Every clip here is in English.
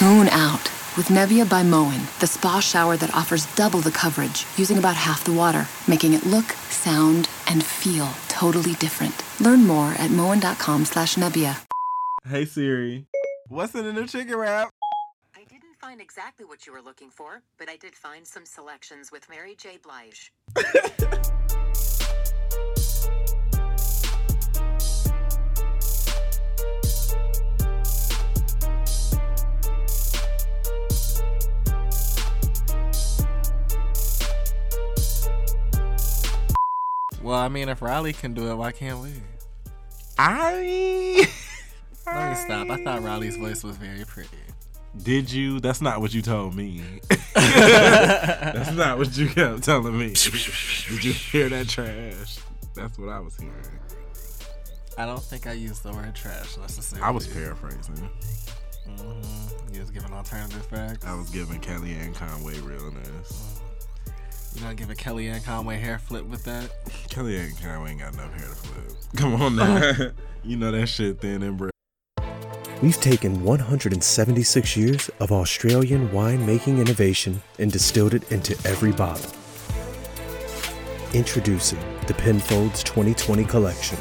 Tune out with Nebia by Moen, the spa shower that offers double the coverage using about half the water, making it look, sound, and feel totally different. Learn more at moen.com slash Nebia. Hey Siri, what's in the new chicken wrap? I didn't find exactly what you were looking for, but I did find some selections with Mary J. Blige. Well, I mean, if Riley can do it, why can't we? I Let me stop. I thought Riley's voice was very pretty. did you? That's not what you told me. That's not what you kept telling me. Did you hear that trash? That's what I was hearing. I don't think I used the word trash necessarily. I was paraphrasing. hmm You was giving alternative facts. I was giving Kellyanne Conway realness. You gonna give a Kellyanne Conway hair flip with that? Kellyanne Conway ain't got enough hair to flip. Come on now. you know that shit thin and bread. We've taken 176 years of Australian winemaking innovation and distilled it into every bottle. Introducing the Penfolds 2020 collection.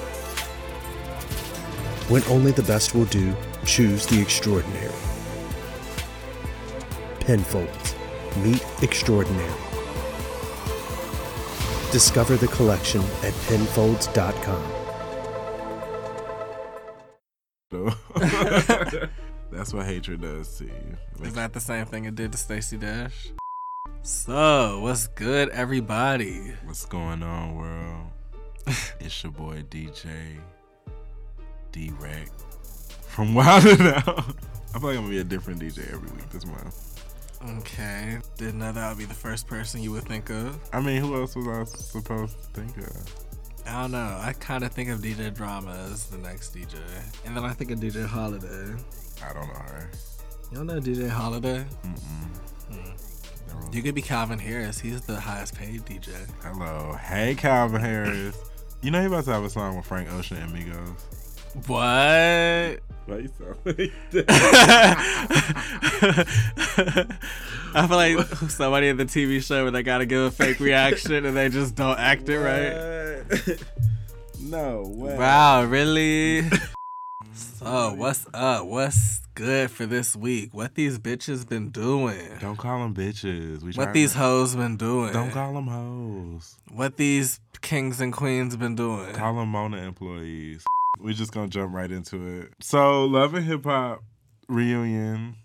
When only the best will do, choose the extraordinary. Penfolds. Meet extraordinary. Discover the collection at penfolds.com. though. That's what hatred does to you. Is that the same thing it did to Stacey Dash? So, what's good, everybody? What's going on, world? it's your boy DJ D-Wrek from Wild N Out. I feel like I'm gonna be a different DJ every week this month. Okay, didn't know that would be the first person you would think of. I mean, who else was I supposed to think of? I don't know. I kind of think of DJ Drama as the next DJ, and then I think of DJ Holiday. I don't know her. You don't know DJ Holiday? Mm-mm. Hmm. You could be Calvin Harris. He's the highest paid DJ. Hello, hey Calvin Harris. You know he about to have a song with Frank Ocean and Migos. What? I feel like somebody in the TV show where they gotta give a fake reaction and they just don't act it right. no way. Wow, really? so what's up? What's good for this week? What these bitches been doing? Don't call them bitches. We What these to- hoes been doing? Don't call them hoes. What these kings and queens been doing? Call them Mona employees. We're just gonna jump right into it. So, Love and Hip Hop reunion.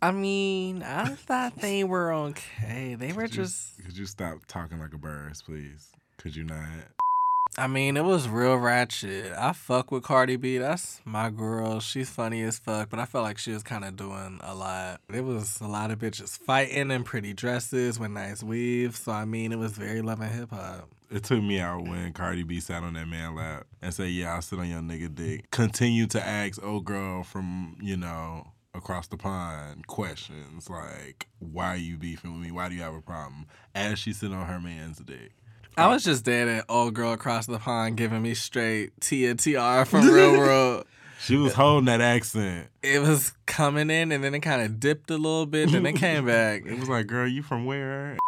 I mean, I thought they were okay. They were Could you- just. Could you stop talking like a bird, please? Could you not? I mean, it was real ratchet. I fuck with Cardi B. That's my girl. She's funny as fuck, but I felt like she was kind of doing a lot. It was a lot of bitches fighting in pretty dresses with nice weaves. So I mean, it was very love and hip hop. It took me out when Cardi B sat on that man lap and said, "Yeah, I'll sit on your nigga dick." Continue to ask old girl from you know across the pond questions like, "Why are you beefing with me? Why do you have a problem?" As she sit on her man's dick. I was just dead at old girl across the pond giving me straight T and TR from Real World. She was holding that accent. It was coming in and then it kind of dipped a little bit, and then it came back. It was like, "Girl, you from where?"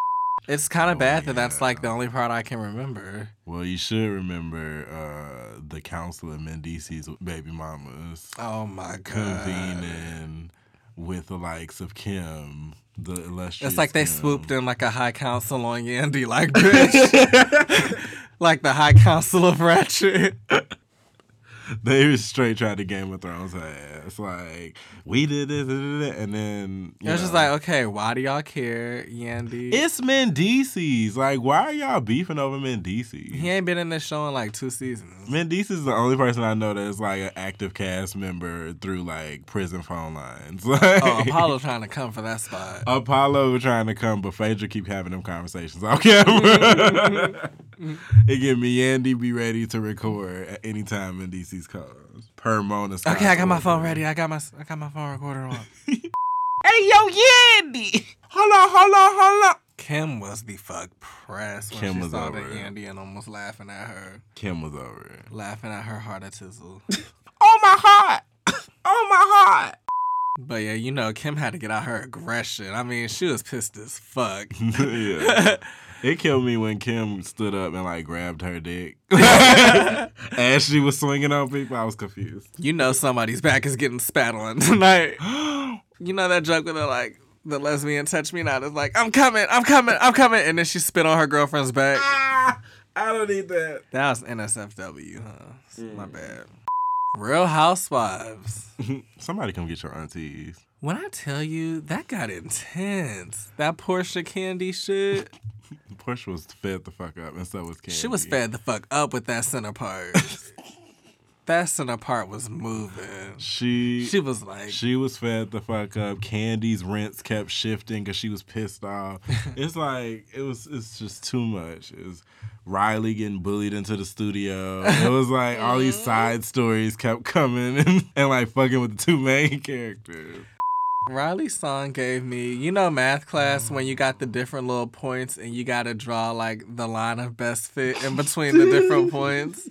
It's kind of Oh, bad that that's like the only part I can remember. Well, you should remember uh, the council of Mendeecees's baby mamas Oh my god. convening with the likes of Kim, the illustrious. It's like they Kim. swooped in like a high council on Yandy, like bitch. like the high council of ratchet. They was straight tried to Game of Thrones ass. Like we did this, and then It was just like, okay, why do y'all care, Yandy? it's Mendeecees. Like, why are y'all beefing over Mendeecees? he ain't been in this show in like two seasons. Mendeecees is the only person I know that's like an active cast member through like prison phone lines. Oh, like, Oh, Apollo trying to come for that spot. Apollo trying to come, but Phaedra keep having them conversations on camera. it give me Andy be ready to record at any time in DC's calls. Per Mona. Scott's Okay, I got my phone ready. I got my I got my phone recorder on. Hey yo, Yandy! Hold on, hold on, hold on. Kim was the fuck pressed when Kim she was saw over the it. Yandy and almost laughing at her, Kim was over it. laughing at her heart of tizzle. Oh my heart! Oh my heart! But yeah, you know, Kim had to get out her aggression. I mean, she was pissed as fuck. yeah. It killed me when Kim stood up and like grabbed her dick as she was swinging on people. I was confused. you know, somebody's back is getting spat on tonight. you know that joke where they're like, the lesbian touch me not is like, I'm coming, I'm coming, I'm coming. And then she spit on her girlfriend's back. Ah, I don't need that. That was NSFW, huh? My bad. Real Housewives. Somebody come get your aunties. When I tell you, that got intense. That Porsha Kandi shit. Push was fed the fuck up, and so was Kandi. She was fed the fuck up with that center part. that center part was moving. She She was like, She was fed the fuck up. Kandi's rents kept shifting because she was pissed off. it's like it was. It's just too much. It was Riley getting bullied into the studio. It was like all these side stories kept coming and, and like fucking with the two main characters. Riley's song gave me, you know, math class when you got the different little points and you got to draw like the line of best fit in between the different points.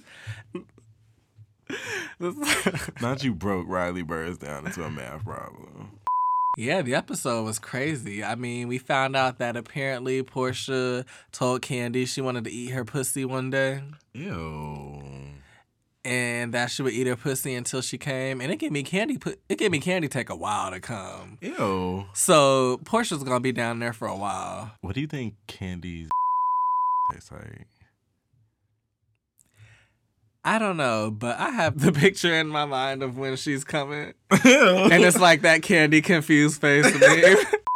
Not you broke Riley Burruss down into a math problem. Yeah, the episode was crazy. I mean, we found out that apparently Porsha told Kandi she wanted to eat her pussy one day Ew. And that she would eat her pussy until she came. And it gave me Kandi put it gave me Kandi take a while to come. Ew. So Porsha's gonna be down there for a while. What do you think Kandi's tastes like? I don't know, but I have the picture in my mind of when she's coming. and it's like that Kandi confused face to me.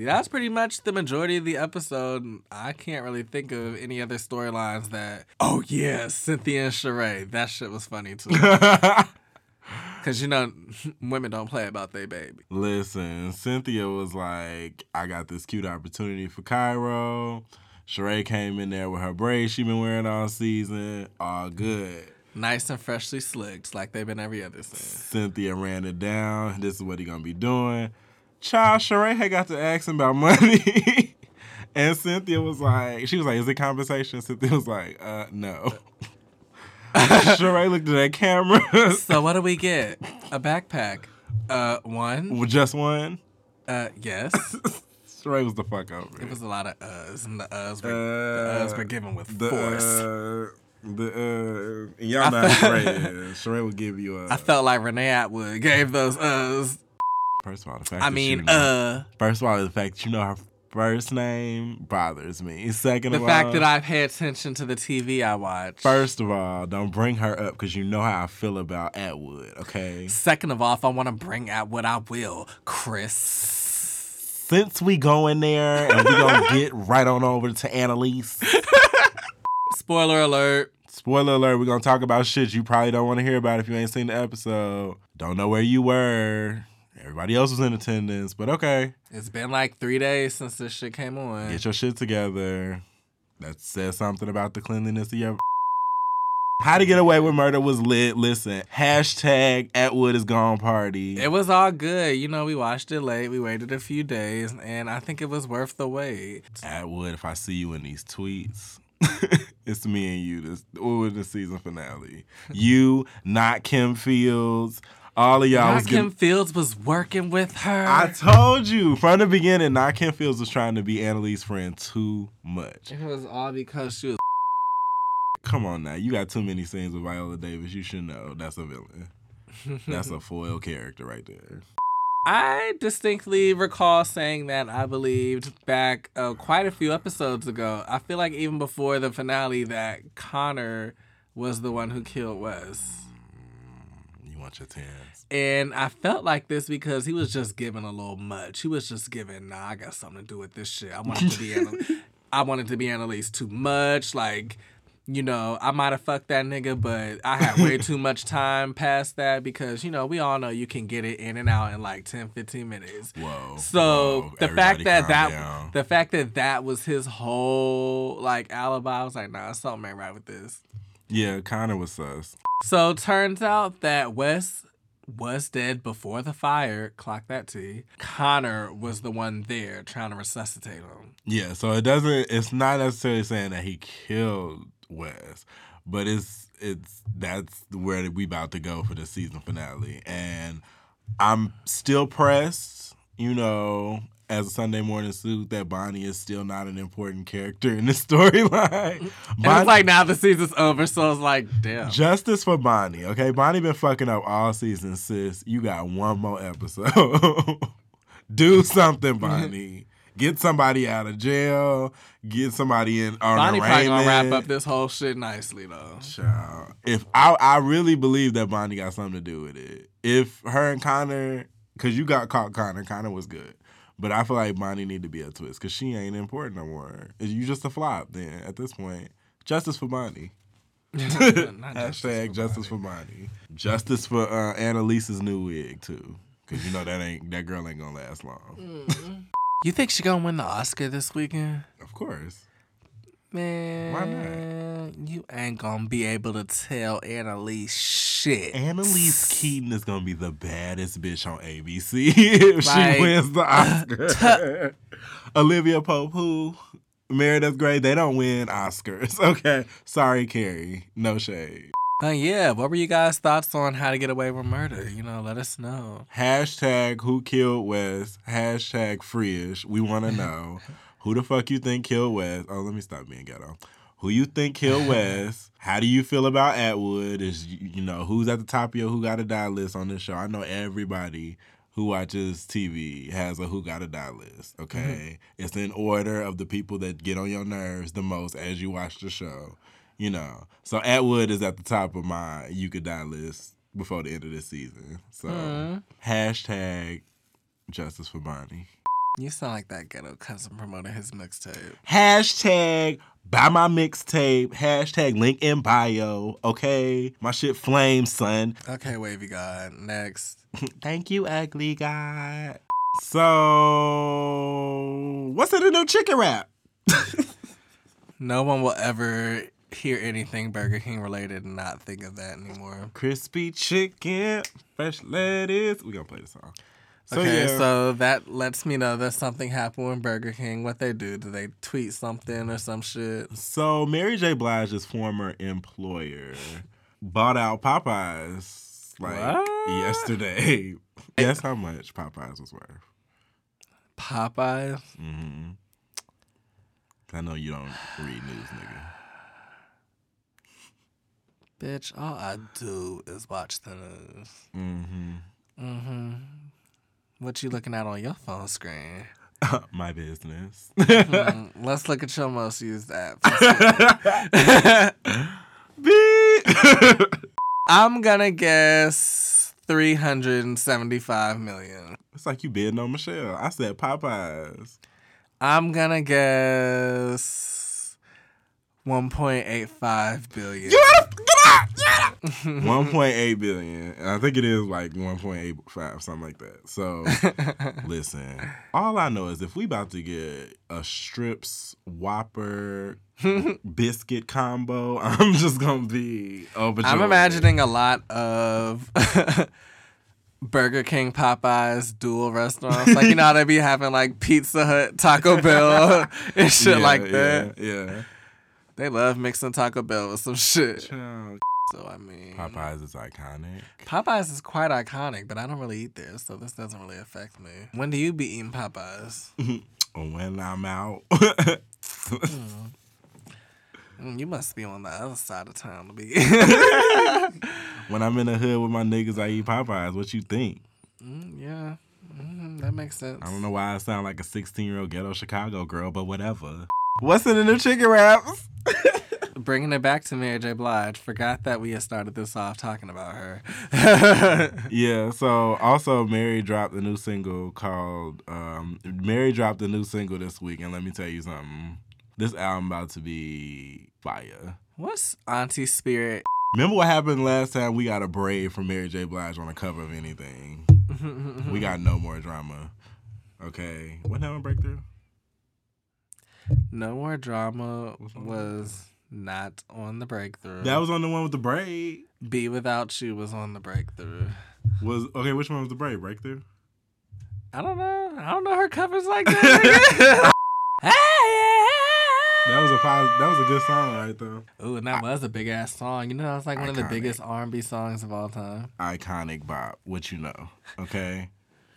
That's pretty much the majority of the episode. I can't really think of any other storylines that. Oh yeah, Cynthia and Sheree. That shit was funny too. Cause you know, women don't play about their baby. Listen, Cynthia was like, I got this cute opportunity for Kairo. Sheree came in there with her braids she been wearing all season. All good. Nice and freshly slicked, like they've been every other season. Cynthia ran it down. This is what he gonna be doing. Child, Sheree had got to ask him about money. and Cynthia was like, she was like, is it conversation? Cynthia was like, uh, no. Sheree looked at that camera. So what do we get? A backpack. Uh, one. With just one. Uh, yes. Sheree was the fuck over. It was a lot of uhs, and the uhs were, Uh, the uhs were given with the, force. Uh, the uh, y'all know how Sheree. Sheree will give you a. I felt like Renee Atwood gave those uhs. First of all, the fact. I that mean, you know, uh, First of all, the fact that you know her first name bothers me. Second the fact all, that I pay attention to the TV I watch. First of all, don't bring her up because you know how I feel about Atwood. Okay. Second of all, if I want to bring Atwood, I will, Chris. Since we go in there and we gonna get right on over to Annalise. Spoiler alert. Spoiler alert, we're gonna talk about shit you probably don't want to hear about if you ain't seen the episode. Don't know where you were. Everybody else was in attendance, but okay. It's been like three days since this shit came on. Get your shit together. That says something about the cleanliness of your. How to Get Away with Murder was lit. Listen, hashtag Atwood is gone party. It was all good. You know, we watched it late. We waited a few days, and I think it was worth the wait. Atwood, if I see you in these tweets, it's me and you this or the season finale. You, not Kim Fields. All of y'all Not was Kim getting. Fields was working with her. I told you from the beginning, not Kim Fields was trying to be Annalise's friend too much. it was all because she was. Come on now, you got too many scenes with Viola Davis. You should know that's a villain. That's a foil character right there. I distinctly recall saying that I believed back uh, quite a few episodes ago. I feel like even before the finale that Connor was the one who killed Wes. You want your tens. And I felt like this because he was just giving a little much. He was just giving, nah, I got something to do with this shit. I wanted to be Anna- I wanted to be Annalise too much. Like, you know, I might have fucked that nigga, but I had way too much time past that because, you know, we all know you can get it in and out in like 10, 15 minutes. Whoa. So whoa, the fact that that down. the fact that that was his whole like alibi, I was like, nah, something ain't right with this. Yeah, Connor was sus. So turns out that Wes was dead before the fire. Clock that T. Connor was the one there trying to resuscitate him. Yeah, so it doesn't. It's not necessarily saying that he killed Wes, but it's it's that's where we about to go for the season finale. And I'm still pressed, you know, as a Sunday morning suit that Bonnie is still not an important character in the storyline. Bonnie- it's like now the season's over, so it's like, damn. Justice for Bonnie, okay? Bonnie been fucking up all season, sis. You got one more episode. Do something, Bonnie. Get somebody out of jail. Get somebody in on Bonnie probably gonna wrap up this whole shit nicely though. Child. If I I really believe that Bonnie got something to do with it. If her and Connor, because you got caught Connor, Connor was good. But I feel like Bonnie need to be a twist because she ain't important no more. Is you just a flop then at this point? Justice for Bonnie. Not Hashtag justice for Bonnie. Justice for uh, Annalise's new wig too, because you know that ain't that girl ain't gonna last long. You think she gonna win the Oscar this weekend? Of course. Man, you ain't gonna be able to tell Annalise shit. Annalise Keating is gonna be the baddest bitch on ABC if Like, she wins the Oscar. Olivia Pope, who Meredith Grey, they don't win Oscars. Okay, sorry, Kerry. No shade. Uh, yeah, what were you guys' thoughts on how to get away with murder? You know, let us know. Hashtag who killed Wes. Hashtag freeish. We want to know who the fuck you think killed Wes. Oh, let me stop being ghetto. Who you think killed Wes? How do you feel about Atwood? Is you know who's at the top of your who got to die list on this show? I know everybody who watches TV has a who got to die list. Mm-hmm. Okay, it's in order of the people that get on your nerves the most as you watch the show. You know, so Atwood is at the top of my you could die list before the end of this season. So mm-hmm. hashtag justice for Bonnie. You sound like that ghetto cousin promoting his mixtape. Hashtag buy my mixtape. Hashtag link in bio. Okay, my shit flames, son. Okay, wavy god. Next. Thank you, ugly guy. So, what's in the new chicken wrap? No one will ever hear anything Burger King related and not think of that anymore. Crispy chicken, fresh lettuce. We gonna play the song. So, okay, yeah. so that lets me know that something happened with Burger King. What they do? Do they tweet something or some shit? So Mary J. Blige's former employer bought out Popeyes like What? yesterday. Guess how much Popeyes was worth? Popeyes? Mm-hmm. I know you don't read news, nigga. Bitch, all I do is watch the news. Mm-hmm. Mm-hmm. What you looking at on your phone screen? My business. Mm, let's look at your most used app. I'm gonna guess 375 million. it's like you bidding on Michelle. I said Popeyes. I'm gonna guess 1.85 billion. One point eight billion. And I think it is like one point eight five, something like that. So listen. All I know is if we about to get a strips Whopper biscuit combo, I'm just gonna be overjoyed. I'm imagining a lot of Burger King, Popeyes, dual restaurants. Like you know how they be having like Pizza Hut, Taco Bell, and shit Yeah, like yeah, that. Yeah. They love mixing Taco Bell with some shit. Child, So I mean, Popeyes is iconic. Popeyes is quite iconic, but I don't really eat there, so this doesn't really affect me. When do you be eating Popeyes? When I'm out. Mm, you must be on the other side of town to be. when I'm in the hood with my niggas, I eat Popeyes. What you think? Mm, yeah, mm, that makes sense. I don't know why I sound like a 16 year old ghetto Chicago girl, but whatever. What's in the new chicken wraps? Bringing it back to Mary J. Blige, forgot that we had started this off talking about her. Yeah, so also Mary dropped a new single called um Mary dropped a new single this week and let me tell you something. This album about to be fire. What's Auntie Spirit? Remember what happened last time we got a braid from Mary J. Blige on the cover of anything. we got no more drama. Okay. What happened breakthrough? No More Drama was not on the breakthrough. That was on the one with the braid. Be Without You was on the breakthrough. Was okay, which one was the braid? Breakthrough? I don't know. I don't know her covers like that. That was a that was a good song right there. Ooh, and that was a big ass song. You know, it's like one of the biggest R and B songs of all time. Iconic bop. What you know? Okay.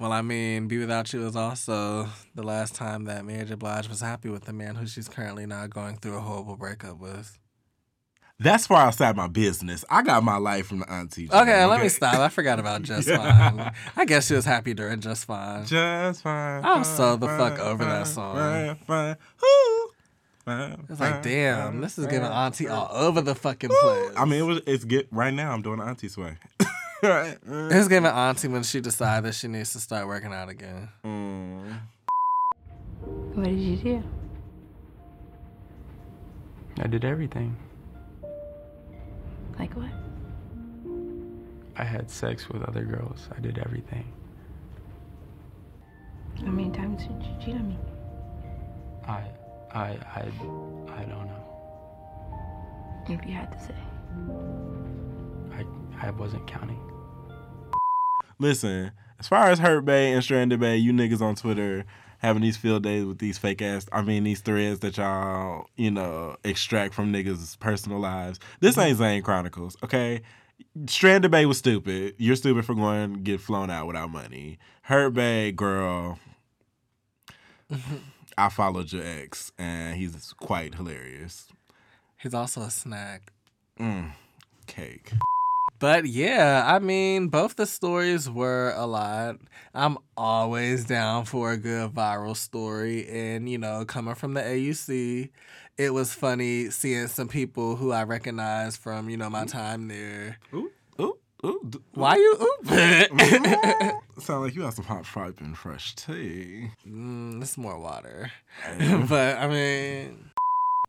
Well, I mean, "Be Without You" is also the last time that Mary J. Blige was happy with the man who she's currently now going through a horrible breakup with. That's far outside my business. I got my life from the auntie. Jam, Okay, let me stop. I forgot about Just Fine. I guess she was happy during Just Fine. Just fine. I'm so the fuck fine, over that fine, song. Fine, fine. It's like, damn, this is giving Auntie all over the fucking place. I mean, it was. It's get right now. I'm doing auntie sway. right. it's giving Auntie when she decides that she needs to start working out again. Mm. What did you do? I did everything. Like what? I had sex with other girls. I did everything. How many times did you cheat on me? I, I, I, I don't know. If you had to say. I, I wasn't counting. Listen, as far as Hurt Bae and Stranded Bae, you niggas on Twitter having these field days with these fake ass, I mean, these threads that y'all, you know, extract from niggas' personal lives. This ain't Zane Chronicles, okay? Stranded Bae was stupid. You're stupid for going to get flown out without money. Hurt Bae, girl, I followed your ex, and he's quite hilarious. He's also a snack. Mm, cake. But yeah, I mean, both the stories were a lot. I'm always down for a good viral story. And, you know, coming from the AUC, it was funny seeing some people who I recognize from, you know, my time there. Ooh, ooh, ooh. Why you oop? Sound like you have some hot pipe and fresh tea. mm, it's more water. but, I mean,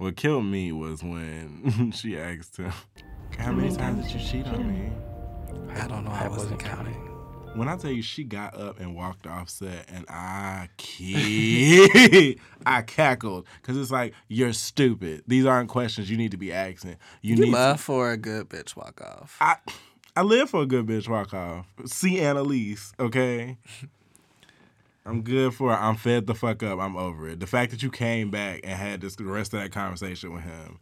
What killed me was when she asked him, "How many times did you cheat on me?" I don't know. I, wasn't counting. When I tell you she got up and walked off set, and I key, I cackled because it's like you're stupid. These aren't questions you need to be asking. You, You need. love To, for a good bitch walk off. I, I live for a good bitch walk off. See Annalise, okay. I'm good for it. I'm fed the fuck up. I'm over it. The fact that you came back and had this the rest of that conversation with him.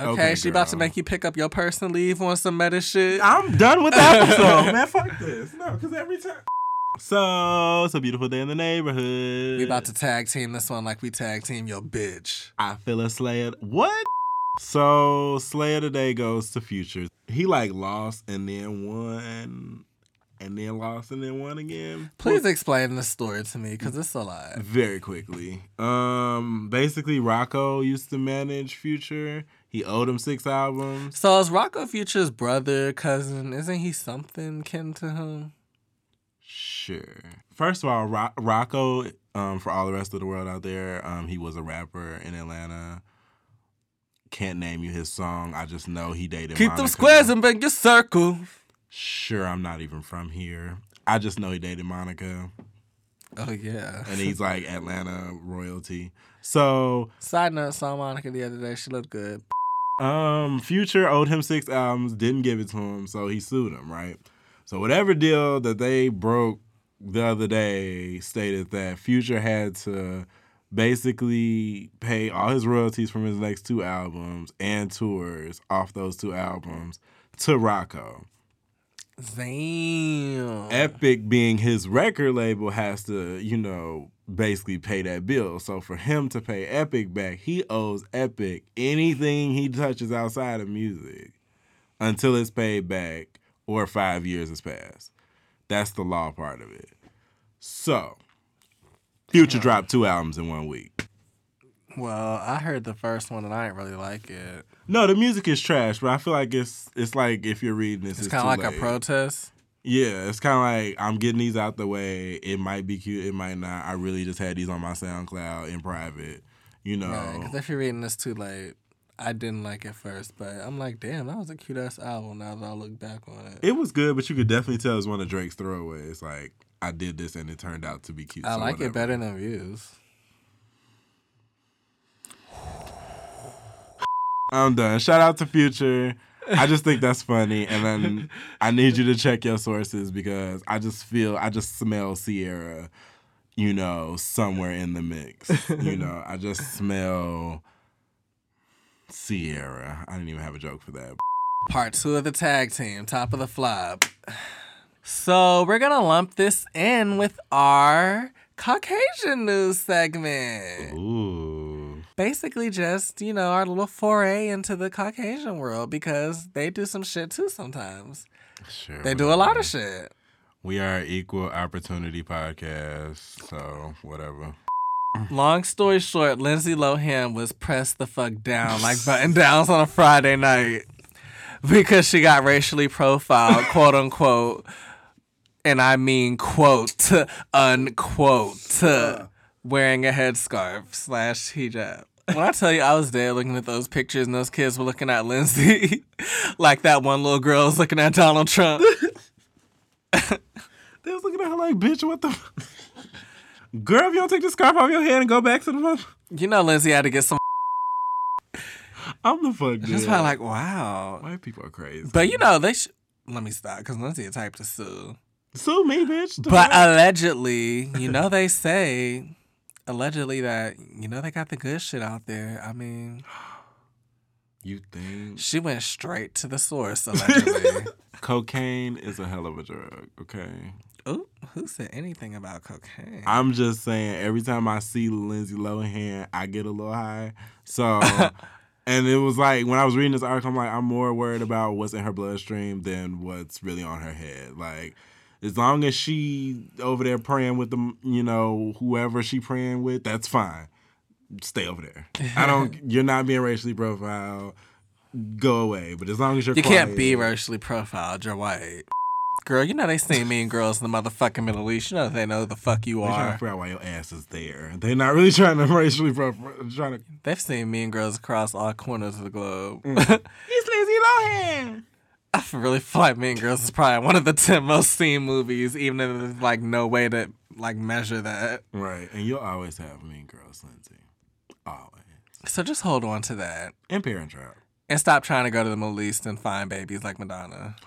Okay, she about to make you pick up your purse and leave on some meta shit. I'm done with that episode, man. Fuck this. No, because every time. So it's a beautiful day in the neighborhood. We about to tag team this one like we tag team your bitch. I feel a Slayer. What? So Slayer today goes to Future. He like lost and then won, and then lost and then won again. Please explain the story to me because it's a lot. Very quickly. Um, basically, Rocko used to manage Future. He owed him six albums. So is Rocko Future's brother, cousin? Isn't he something kin to him? Sure. First of all, Ro- Rocko, um, for all the rest of the world out there, um, he was a rapper in Atlanta. Can't name you his song. I just know he dated. Keep them squares and big your circle. Sure, I'm not even from here. I just know he dated Monica, Oh yeah. and he's like Atlanta royalty. So, Side note: saw Monica the other day. She looked good. Um, Future owed him six albums, didn't give it to him, so he sued him, right? So whatever deal that they broke the other day stated that Future had to basically pay all his royalties from his next two albums and tours off those two albums to Rocko. Damn. Epic being his record label has to, you know, basically pay that bill. So for him to pay Epic back, he owes Epic anything he touches outside of music until it's paid back or five years has passed. That's the law part of it. So, Future dropped two albums in one week. Well, I heard the first one and I didn't really like it. No, the music is trash, but I feel like it's it's like if you're reading this, It's it's, kind of like late. a protest. Yeah, it's kind of like I'm getting these out the way. It might be cute, it might not. I really just had these on my SoundCloud in private. You know, Because if you're reading this too late, I didn't like it first, but I'm like, damn, that was a cute ass album. Now that I look back on it, it was good, but you could definitely tell it's one of Drake's throwaways. Like I did this and it turned out to be cute. I so like whatever. it better than Views. I'm done. Shout out to Future. I just think that's funny, and then I need you to check your sources because I just feel I just smell Ciara, you know, somewhere in the mix. You know, I just smell Ciara. I didn't even have a joke for that. Part two of the tag team, top of the flop. So we're gonna lump this in with our Caucasian news segment. Ooh. Basically, just, you know, our little foray into the Caucasian world because they do some shit too sometimes. Sure. They do a lot whatever. of shit. We are an equal opportunity podcast, so whatever. Long story short, Lindsay Lohan was pressed the fuck down like button downs on a Friday night because she got racially profiled, quote unquote. And I mean quote unquote uh, wearing a headscarf slash hijab. When I tell you I was there looking at those pictures and those kids were looking at Lindsay like that one little girl was looking at Donald Trump. They was looking at her like, bitch, what the f-? Girl, if you don't take the scarf off your head and go back to the mother- You know Lindsay had to get some I'm the fuck dude. Just probably like, wow. White people are crazy. But you know, they sh- let me stop because Lindsay a type to sue. Sue me, bitch. But allegedly, you know, they say allegedly that you know they got the good shit out there. I mean, you think she went straight to the source allegedly. cocaine is a hell of a drug, okay? Ooh, who said anything about cocaine? I'm just saying, every time I see Lindsay Lohan, I get a little high. So, and it was like when I was reading this article, I'm like, I'm more worried about what's in her bloodstream than what's really on her head. Like, as long as she over there praying with them, you know, whoever she praying with, that's fine. Stay over there. I don't. You're not being racially profiled. Go away. But as long as you're you can't be racially profiled. You're white. Girl, you know they see mean girls in the motherfucking Middle East. You know they know who the fuck you They're trying to figure out why your ass is there. They're not really trying to racially profile. Trying to. They've seen mean girls across all corners of the globe. Mm. It's Lindsay Lohan. I really feel like Mean Girls is probably one of the ten most seen movies, even if there's like no way to like measure that. Right, and you'll always have mean girls, Lindsay. Always. So just hold on to that And Parent Trap. and stop trying to go to the Middle East and find babies like Madonna.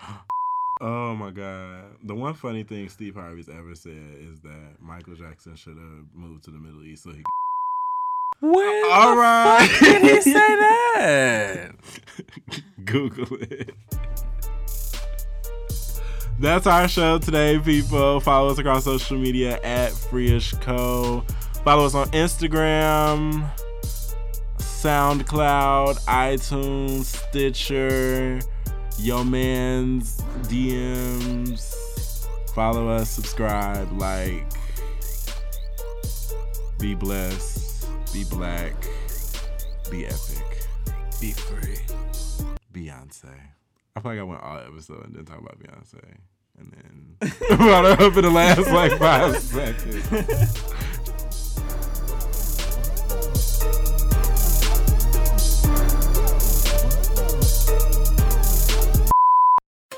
Oh my God. The one funny thing Steve Harvey's ever said is that Michael Jackson should have moved to the Middle East so he All right. did he say that? Google it. That's our show today, people. Follow us across social media at Freeish Co. Follow us on Instagram, SoundCloud, iTunes, Stitcher, Yo Man's DMs. Follow us, subscribe, like. Be blessed, be black, be epic. Be free. Beyonce. I feel like I went all episode and didn't talk about Beyonce. And then brought her up in the last like five seconds.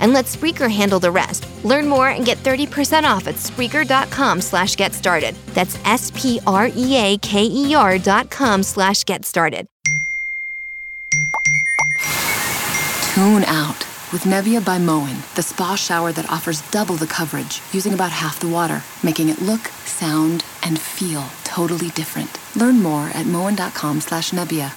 and let Spreaker handle the rest. Learn more and get 30% off at Spreaker.com slash get started. That's S-P-R-E-A-K-E-R dot com slash get started. Tune out with Nebia by Moen, the spa shower that offers double the coverage using about half the water, making it look, sound, and feel totally different. Learn more at moen.com slash Nebia.